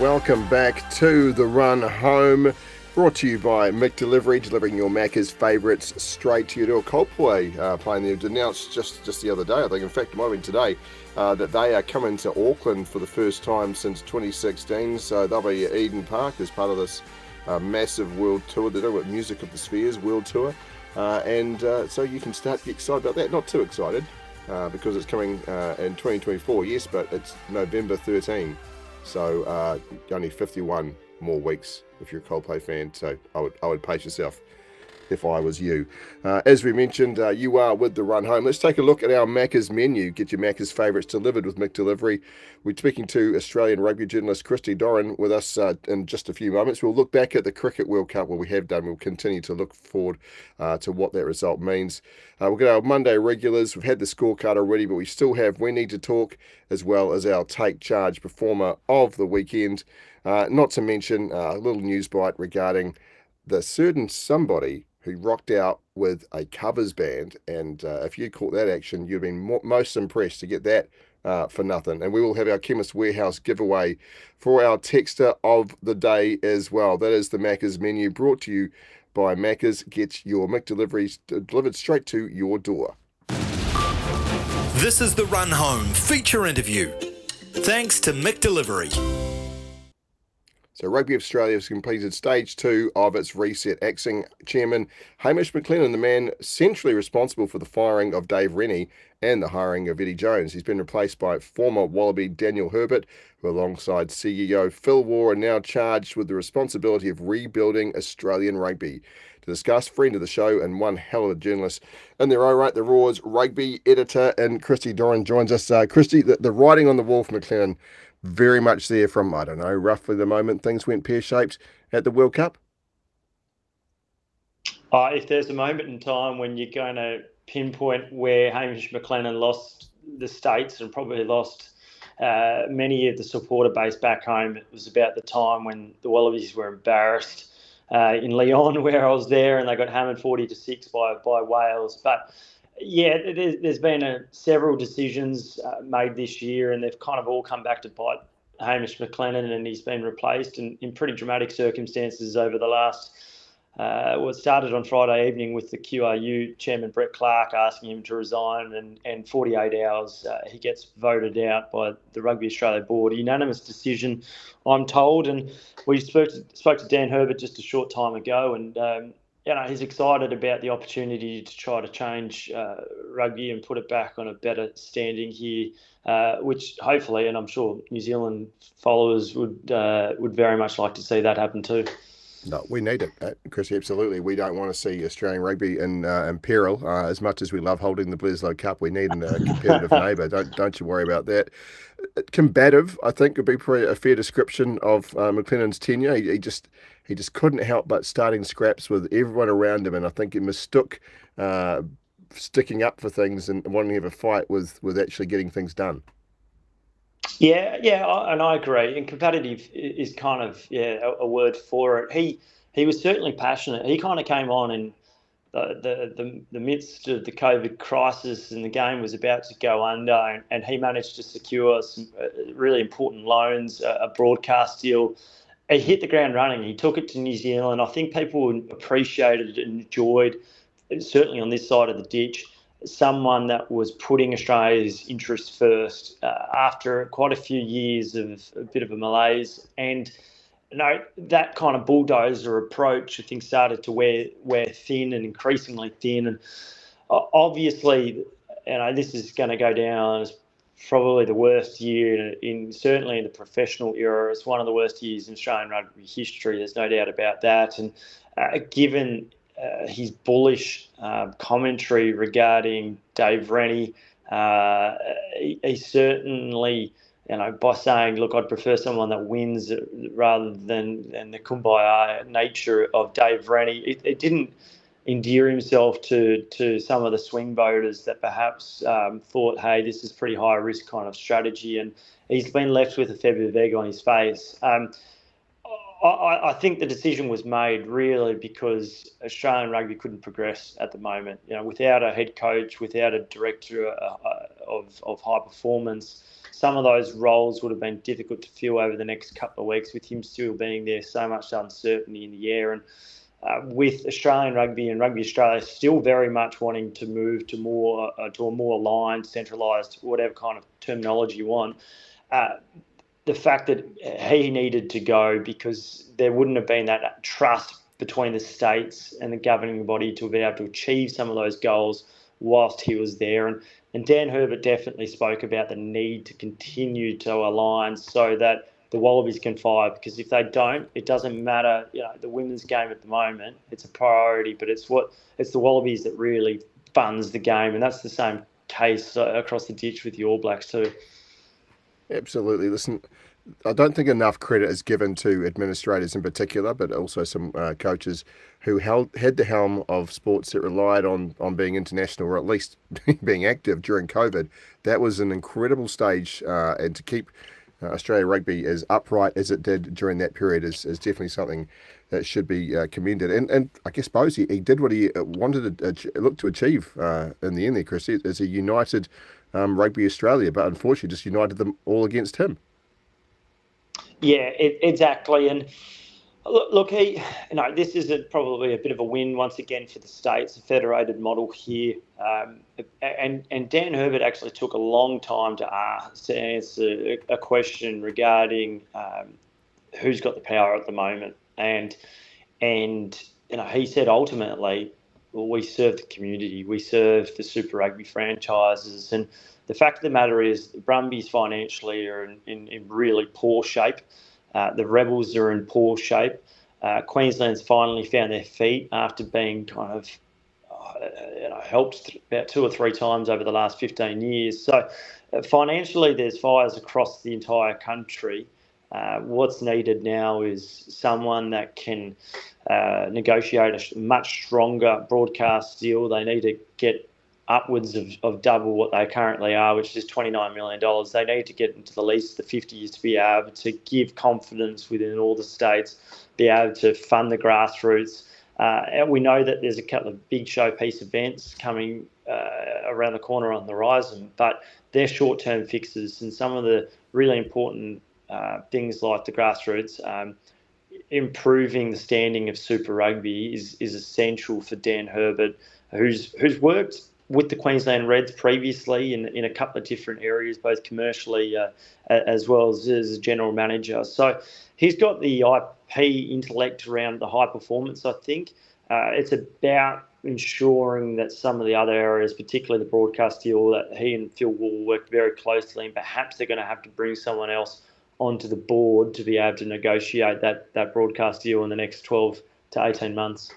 welcome back to the run home. Brought to you by McDelivery, delivering your Macca's favourites straight to your door. Coldplay uh, playing there announced just, just the other day, I think, in fact, it might have today, uh, that they are coming to Auckland for the first time since 2016. So they'll be at Eden Park as part of this uh, massive world tour. They're doing Music of the Spheres world tour. Uh, and uh, so you can start to get excited about that. Not too excited uh, because it's coming in 2024, yes, but it's November 13. So uh, only 51 more weeks if you're a Coldplay fan. So I would I would pace yourself if I was you. Uh, as we mentioned, uh, you are with the run home. Let's take a look at our Macca's menu. Get your Macca's favourites delivered with McDelivery. We're speaking to Australian rugby journalist Christy Doran with us uh, in just a few moments. We'll look back at the Cricket World Cup, what we have done. We'll continue to look forward uh, to what that result means. Uh, we'll get our Monday regulars. We've had the scorecard already, but we still have We Need to Talk as well as our Take Charge performer of the weekend. Uh, not to mention a little news bite regarding the certain somebody who rocked out with a covers band. And uh, if you caught that action, you've been mo- most impressed to get that uh, for nothing. And we will have our Chemist Warehouse giveaway for our texter of the day as well. That is the Macca's menu brought to you by Macca's. Get your McDeliveries delivered straight to your door. This is the Run Home feature interview. Thanks to McDelivery. So Rugby Australia has completed stage two of its reset, axing chairman Hamish McLennan, the man centrally responsible for the firing of Dave Rennie and the hiring of Eddie Jones. He's been replaced by former Wallaby Daniel Herbert, who alongside CEO Phil Waugh are now charged with the responsibility of rebuilding Australian rugby. To discuss, friend of the show and one hell of a journalist in their own right, the Roar's rugby editor and Christy Doran joins us. Uh, Christy, the, the writing on the wall for McLennan very much there from, I don't know, roughly the moment things went pear shaped at the World Cup? Uh, if there's a moment in time when you're going to pinpoint where Hamish McLennan lost the States and probably lost uh, many of the supporter base back home, it was about the time when the Wallabies were embarrassed uh, in Lyon, where I was there, and they got hammered 40 to 6 by, by Wales. But yeah, there's been a, several decisions uh, made this year, and they've kind of all come back to bite Hamish McLennan, and he's been replaced in, in pretty dramatic circumstances over the last. Uh, well, it started on Friday evening with the QRU chairman Brett Clark asking him to resign, and, and 48 hours uh, he gets voted out by the Rugby Australia board. A unanimous decision, I'm told. And we spoke to, spoke to Dan Herbert just a short time ago, and um, you know, he's excited about the opportunity to try to change uh, rugby and put it back on a better standing here, uh, which hopefully, and I'm sure New Zealand followers would uh, would very much like to see that happen too. No, we need it, uh, Chris. Absolutely, we don't want to see Australian rugby in uh, in peril. Uh, as much as we love holding the Bledisloe Cup, we need a competitive neighbour. Don't don't you worry about that. Combative, I think, would be pretty a fair description of McLennan's tenure. He, he just he just couldn't help but starting scraps with everyone around him, and I think he mistook uh, sticking up for things and wanting to have a fight with with actually getting things done. Yeah, yeah, and I agree. And competitive is kind of yeah a, a word for it. He he was certainly passionate. He kind of came on in the, the, the, midst of the COVID crisis and the game was about to go under, and, and he managed to secure some uh, really important loans, a, a broadcast deal he hit the ground running. He took it to New Zealand. I think people appreciated and enjoyed, certainly on this side of the ditch, someone that was putting Australia's interests first uh, after quite a few years of a bit of a malaise. And you know, that kind of bulldozer approach, I think, started to wear wear thin and increasingly thin. And obviously, you know, this is going to go down as probably the worst year in certainly in the professional era. It's one of the worst years in Australian rugby history. There's no doubt about that. And uh, given uh, his bullish uh, commentary regarding Dave Rennie, uh, he, he, certainly, you know, by saying, "Look, I'd prefer someone that wins rather than than the kumbaya nature of Dave Rennie," it, it didn't endear himself to to some of the swing voters that perhaps um, thought, hey, this is pretty high risk kind of strategy, and he's been left with a fair bit of egg on his face. Um, I, I, think the decision was made really because Australian rugby couldn't progress at the moment. You know, without a head coach, without a director uh, uh of, of high performance, some of those roles would have been difficult to fill over the next couple of weeks with him still being there, so much uncertainty in the air. And uh, with Australian rugby and Rugby Australia still very much wanting to move to more uh, to a more aligned, centralised, whatever kind of terminology you want. Uh, the fact that he needed to go because there wouldn't have been that trust between the states and the governing body to be able to achieve some of those goals whilst he was there. And, and Dan Herbert definitely spoke about the need to continue to align so that the Wallabies can fire because if they don't, it doesn't matter. You know, the women's game at the moment, it's a priority, but it's what it's the Wallabies that really funds the game, and that's the same case uh, across the ditch with the All Blacks too. Absolutely. Listen, I don't think enough credit is given to administrators in particular, but also some uh, coaches who held had the helm of sports that relied on on being international or at least being active during COVID. That was an incredible stage, uh, and to keep uh, Australia rugby as upright as it did during that period is, is definitely something that should be uh, commended. And and I guess suppose he, he did what he uh, wanted to look to achieve uh, in the end there, Chris, as a united um, Rugby Australia, but unfortunately just united them all against him. Yeah, it, exactly. And look, he, you know, this is a, probably a bit of a win once again for the states, a federated model here. Um, and and Dan Herbert actually took a long time to ask to answer a, question regarding um, who's got the power at the moment. And and you know, he said ultimately, well, we serve the community, we serve the Super Rugby franchises, and the fact of the matter is, the Brumbies financially are in, in, in really poor shape. Uh, the Rebels are in poor shape. Uh, Queensland's finally found their feet after being kind of uh, you know, helped about two or three times over the last 15 years. So, uh, financially, there's fires across the entire country. Uh, what's needed now is someone that can uh, negotiate a much stronger broadcast deal. They need to get upwards of, of double what they currently are, which is $29 million. They need to get into the least the 50s to be able to give confidence within all the states, be able to fund the grassroots. Uh, and we know that there's a couple of big showpiece events coming uh, around the corner on the horizon, but they're short term fixes. And some of the really important uh, things like the grassroots, um, improving the standing of Super Rugby is, is essential for Dan Herbert, who's, who's worked with the Queensland Reds previously in, in a couple of different areas, both commercially uh, as well as as general manager. So he's got the IP intellect around the high performance, I think. Uh, it's about ensuring that some of the other areas, particularly the broadcast deal, that he and Phil will work very closely, and perhaps they're going to have to bring someone else onto the board to be able to negotiate that, that broadcast deal in the next 12 to 18 months.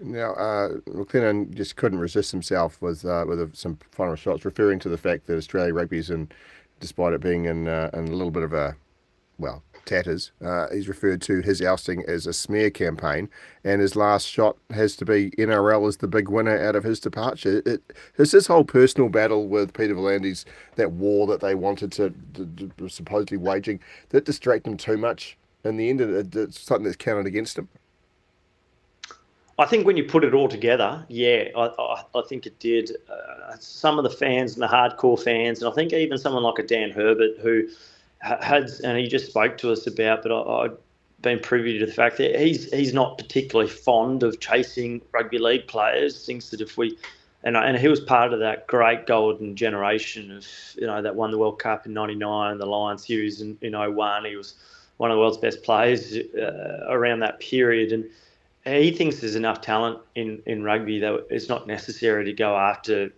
Now, uh, McLennan just couldn't resist himself with uh, with some final shots, referring to the fact that Australia rugby's in, despite it being in, uh, in a little bit of a, well, tatters. Uh, he's referred to his ousting as a smear campaign, and his last shot has to be NRL as the big winner out of his departure. It, it's this whole personal battle with Peter V'landys, that war that they wanted to, to, to supposedly waging, that distracted him too much. In the end, it, it's something that's counted against him. I think when you put it all together, yeah, I, I, I think it did. Uh, some of the fans and the hardcore fans, and I think even someone like a Dan Herbert who had, and he just spoke to us about, but I, I'd been privy to the fact that he's he's not particularly fond of chasing rugby league players. Thinks that if we, and and he was part of that great golden generation of you know that won the World Cup in '99, the Lions series in, in 01. He was one of the world's best players uh, around that period, and he thinks there's enough talent in, in rugby that it's not necessary to go after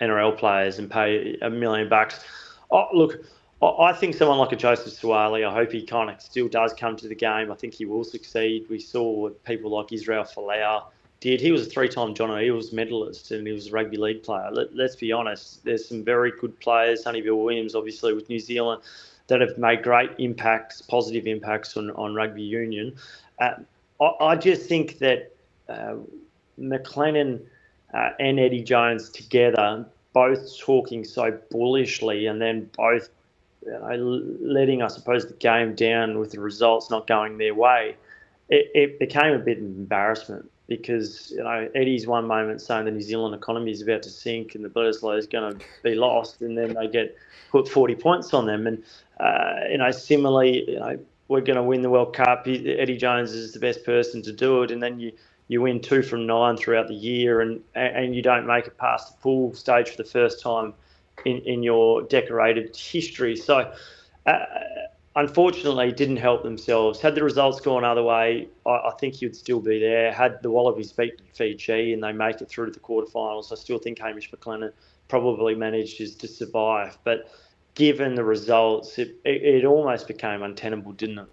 NRL players and pay a million bucks. Oh, look, I think someone like a Joseph Suaalii, I hope he kind of still does come to the game. I think he will succeed. We saw what people like Israel Folau did. He was a three-time John Eales medalist and he was a rugby league player. Let, us be honest, there's some very good players. Sonny Bill Williams, obviously, with New Zealand, that have made great impacts, positive impacts on, on rugby union. Uh, I, I just think that uh, McLennan uh, and Eddie Jones together, both talking so bullishly, and then both you know, letting, I suppose, the game down with the results not going their way, it, it became a bit of an embarrassment. because you know Eddie's one moment saying the New Zealand economy is about to sink and the Bledisloe is going to be lost, and then they get put 40 points on them. And uh, you know, similarly, you know, we're going to win the World Cup. Eddie Jones is the best person to do it, and then you you win two from nine throughout the year, and and you don't make it past the pool stage for the first time in in your decorated history. So. Uh, unfortunately didn't help themselves. Had the results gone other way, I, I think you'd still be there. Had the Wallabies beat Fiji and they make it through to the quarterfinals, I still think Hamish McLennan probably managed to survive. But given the results, it, it, it almost became untenable, didn't it?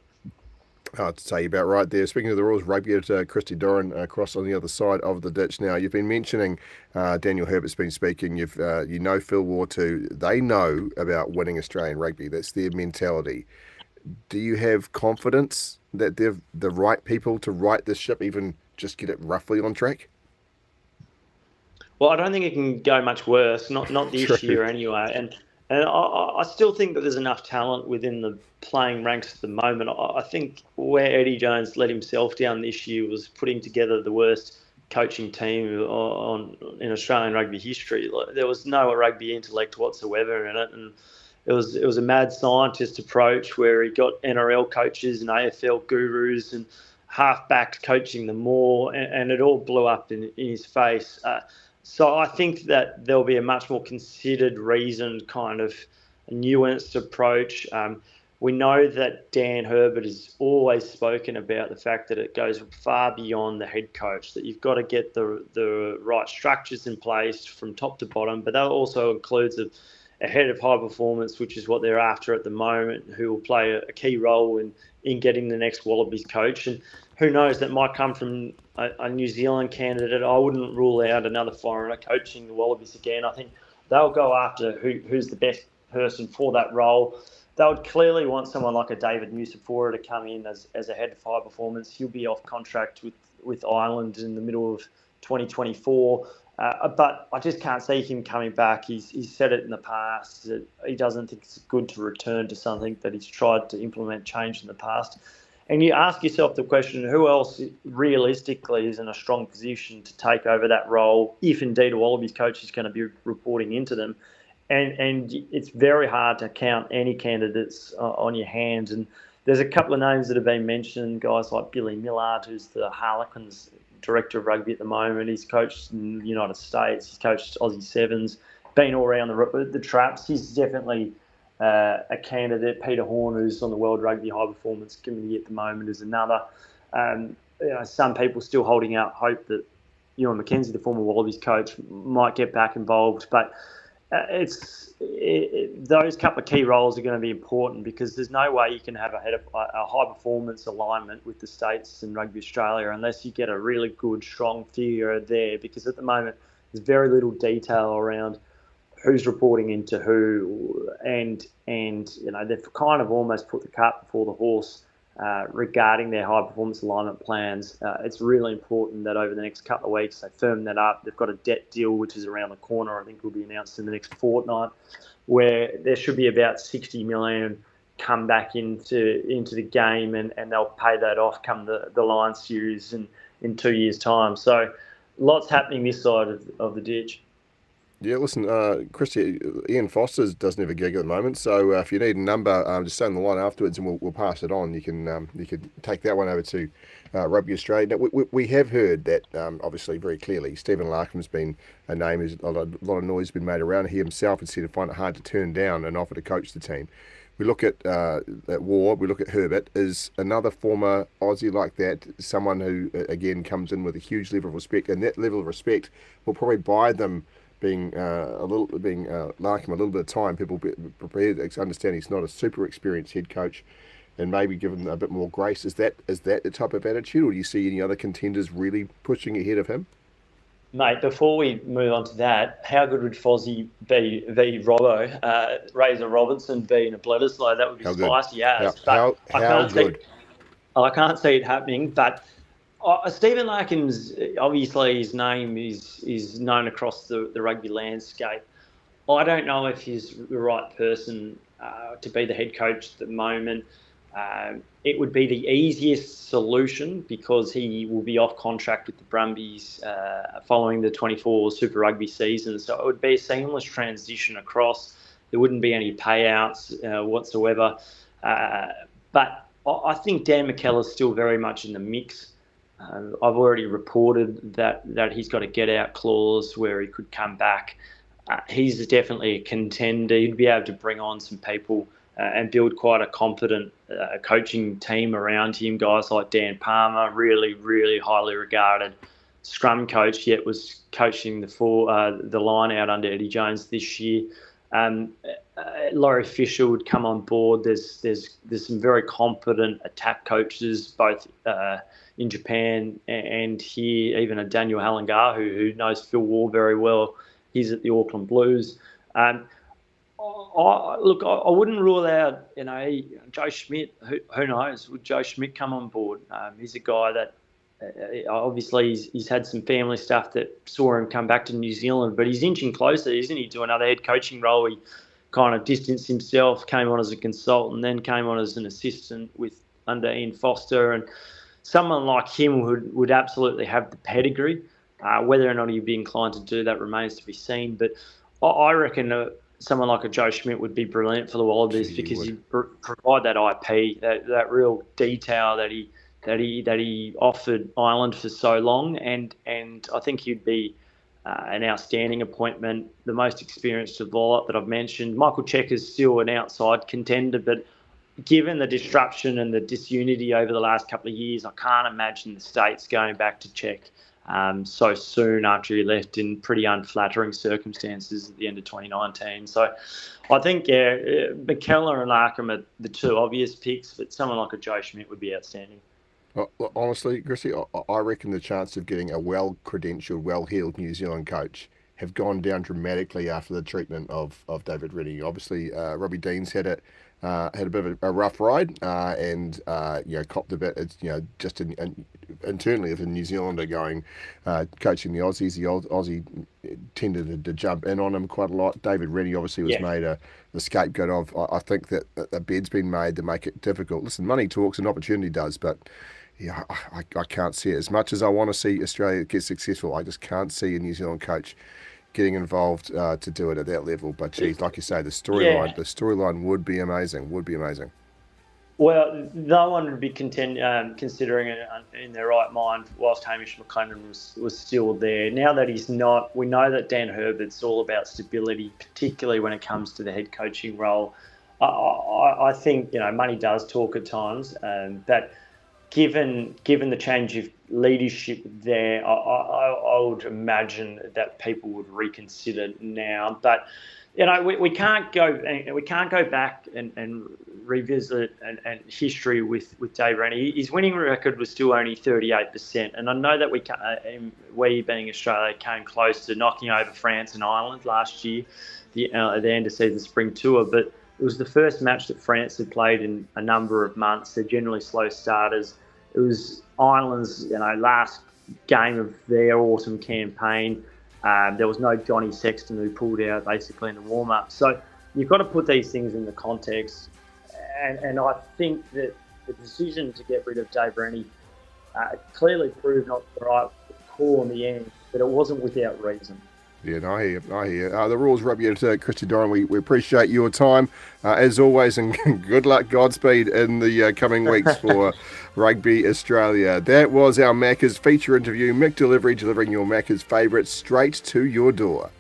I'd say about right there. Speaking of the Roar's rugby editor, Christy Doran across on the other side of the ditch now. You've been mentioning uh, Daniel Herbert's been speaking. You've uh, you know Phil Waugh too. They know about winning Australian rugby. That's their mentality do you have confidence that they're the right people to right this ship, even just get it roughly on track? Well, I don't think it can go much worse. Not not this year anyway. And and I, I, still think that there's enough talent within the playing ranks at the moment. I, think where Eddie Jones let himself down this year was putting together the worst coaching team on in Australian rugby history. There was no rugby intellect whatsoever in it, and it was it was a mad scientist approach where he got NRL coaches and AFL gurus and halfbacks coaching them more, and, and it all blew up in, in his face. Uh, so I think that there'll be a much more considered, reasoned kind of nuanced approach. Um, we know that Dan Herbert has always spoken about the fact that it goes far beyond the head coach, that you've got to get the, the right structures in place from top to bottom, but that also includes a head of high performance, which is what they're after at the moment, who will play a, a key role in, in getting the next Wallabies coach. And who knows, that might come from a, a, New Zealand candidate. I wouldn't rule out another foreigner coaching the Wallabies again. I think they'll go after who, who's the best person for that role. They would clearly want someone like a David Nucifora to come in as, as a head of high performance. He'll be off contract with, with Ireland in the middle of 2024. Uh, but I just can't see him coming back. He's, he's said it in the past that he doesn't think it's good to return to something that he's tried to implement change in the past. And you ask yourself the question who else realistically is in a strong position to take over that role if indeed a Wallabies coach is going to be reporting into them? And, and it's very hard to count any candidates uh, on your hands. And there's a couple of names that have been mentioned, guys like Billy Millard, who's the Harlequins director of rugby at the moment. He's coached in the United States. He's coached Aussie Sevens. Been all around the the traps. He's definitely uh, a candidate. Peter Horne, who's on the World Rugby High Performance Committee at the moment, is another. Um, you know, some people still holding out hope that Ewan McKenzie, the former Wallabies coach, might get back involved, but uh, it's it, it, those couple of key roles are going to be important because there's no way you can have a, head of, a high performance alignment with the states and Rugby Australia unless you get a really good, strong figure there. Because at the moment, there's very little detail around who's reporting into who, and and you know they've kind of almost put the cart before the horse uh, regarding their high performance alignment plans. Uh, it's really important that over the next couple of weeks they firm that up. They've got a debt deal which is around the corner. I think will be announced in the next fortnight, where there should be about 60 million come back into into the game, and, and they'll pay that off come the the Lions series in in two years' time. So lots happening this side of, of the ditch. Yeah, listen, uh, Christy, Ian Foster doesn't have a gig at the moment, so uh, if you need a number, um, just stay on the line afterwards, and we'll, we'll pass it on. You can um, you can take that one over to uh, Rugby Australia. Now, we, we, we, have heard that, um, obviously, very clearly, Stephen Larkham's been a name, a lot, a lot of noise has been made around. He himself has said to find it hard to turn down an offer to coach the team. We look at uh, at Waugh, we look at Herbert, is another former Aussie like that, someone who, again, comes in with a huge level of respect, and that level of respect will probably buy them being uh, a little being uh, like him a little bit of time, people be prepared to understand he's not a super experienced head coach, and maybe give him a bit more grace. Is that is that the type of attitude, or do you see any other contenders really pushing ahead of him? Mate, before we move on to that, how good would Fozzie be v Robbo, uh, Razor Robertson be in a Bledisloe? That would be how spicy good. as. How, how, how good? See, I can't see it happening, but uh, Stephen Larkham's obviously his name is is known across the, the rugby landscape. I don't know if he's the right person uh, to be the head coach at the moment. Um, it would be the easiest solution because he will be off contract with the Brumbies uh, following the 24 Super Rugby season. So it would be a seamless transition across. There wouldn't be any payouts uh, whatsoever. Uh, but I think Dan McKellar is still very much in the mix. Uh, I've already reported that, that he's got a get out clause where he could come back. Uh, he's definitely a contender. He'd be able to bring on some people uh, and build quite a confident uh, coaching team around him. Guys like Dan Palmer, really, really highly regarded scrum coach, yet was coaching the four, uh, the line out under Eddie Jones this year. Um, uh, Laurie Fisher would come on board. There's there's there's some very competent attack coaches both uh, in Japan and here. Even a Daniel Halangahu who, who knows Phil Waugh very well. He's at the Auckland Blues. Um, I, look, I, I, wouldn't rule out, you know, Joe Schmidt. Who, who knows? Would Joe Schmidt come on board? Um, he's a guy that uh, obviously he's, he's, had some family stuff that saw him come back to New Zealand, but he's inching closer, isn't he, to another head coaching role? He kind of distanced himself, came on as a consultant, then came on as an assistant with under Ian Foster, and someone like him would would absolutely have the pedigree. Uh, whether or not he'd be inclined to do that remains to be seen. But I, I reckon. Uh, someone like a Joe Schmidt would be brilliant for the Wallabies Gee, because he pr- provide that IP, that, that real detail that he that he that he offered Ireland for so long, and and I think he'd be uh, an outstanding appointment, the most experienced of all that I've mentioned. Michael Cheika is still an outside contender, but given the disruption and the disunity over the last couple of years, I can't imagine the states going back to check um, so soon after he left in pretty unflattering circumstances at the end of 2019. So I think, yeah, uh, McKellar and Larkham are the two obvious picks, but someone like a Joe Schmidt would be outstanding. Well, honestly, Chrissy, I reckon the chance of getting a well credentialed, well heeled New Zealand coach have gone down dramatically after the treatment of, of David Rennie. Obviously, uh, Robbie Deans had it uh, had a bit of a, a rough ride uh, and uh, you know copped a bit. It's you know just in, in, internally of a New Zealander going uh, coaching the Aussies. The Aussie tended to, to, jump in on him quite a lot. David Rennie obviously was yeah. made a the scapegoat of. I, I think that a bed's been made to make it difficult. Listen, money talks and opportunity does, but yeah, I, I, can't see it as much as I want to see Australia get successful. I just can't see a New Zealand coach getting involved uh, to do it at that level. But geez, like you say, the storyline, yeah. the storyline would be amazing. Would be amazing. Well, no one would be content, um, considering it in their right mind whilst Hamish McLennan was, was still there. Now that he's not, we know that Dan Herbert's all about stability, particularly when it comes to the head coaching role. I, I, I think you know money does talk at times, um, but given given the change of leadership there, I, I, I, would imagine that people would reconsider now. But you know, we, we can't go we can't go back and, and revisit and, and history with with Dave Rennie. His winning record was still only 38%, and I know that we uh, we being Australia came close to knocking over France and Ireland last year, the uh, the end of season spring tour, but. It was the first match that France had played in a number of months. They're generally slow starters. It was Ireland's you know last game of their autumn campaign. Um, there was no Johnny Sexton who pulled out basically in the warm up. So you've got to put these things in the context. And, and I think that the decision to get rid of Dave Rennie uh, clearly proved not the right call in the end, but it wasn't without reason. Yeah, no, I hear you. I hear you. Uh, the Roar's Rugby editor, Christy Doran, we, we appreciate your time uh, as always, and good luck, Godspeed in the uh, coming weeks for Rugby Australia. That was our Macca's feature interview. McDelivery delivering your Macca's favourites straight to your door.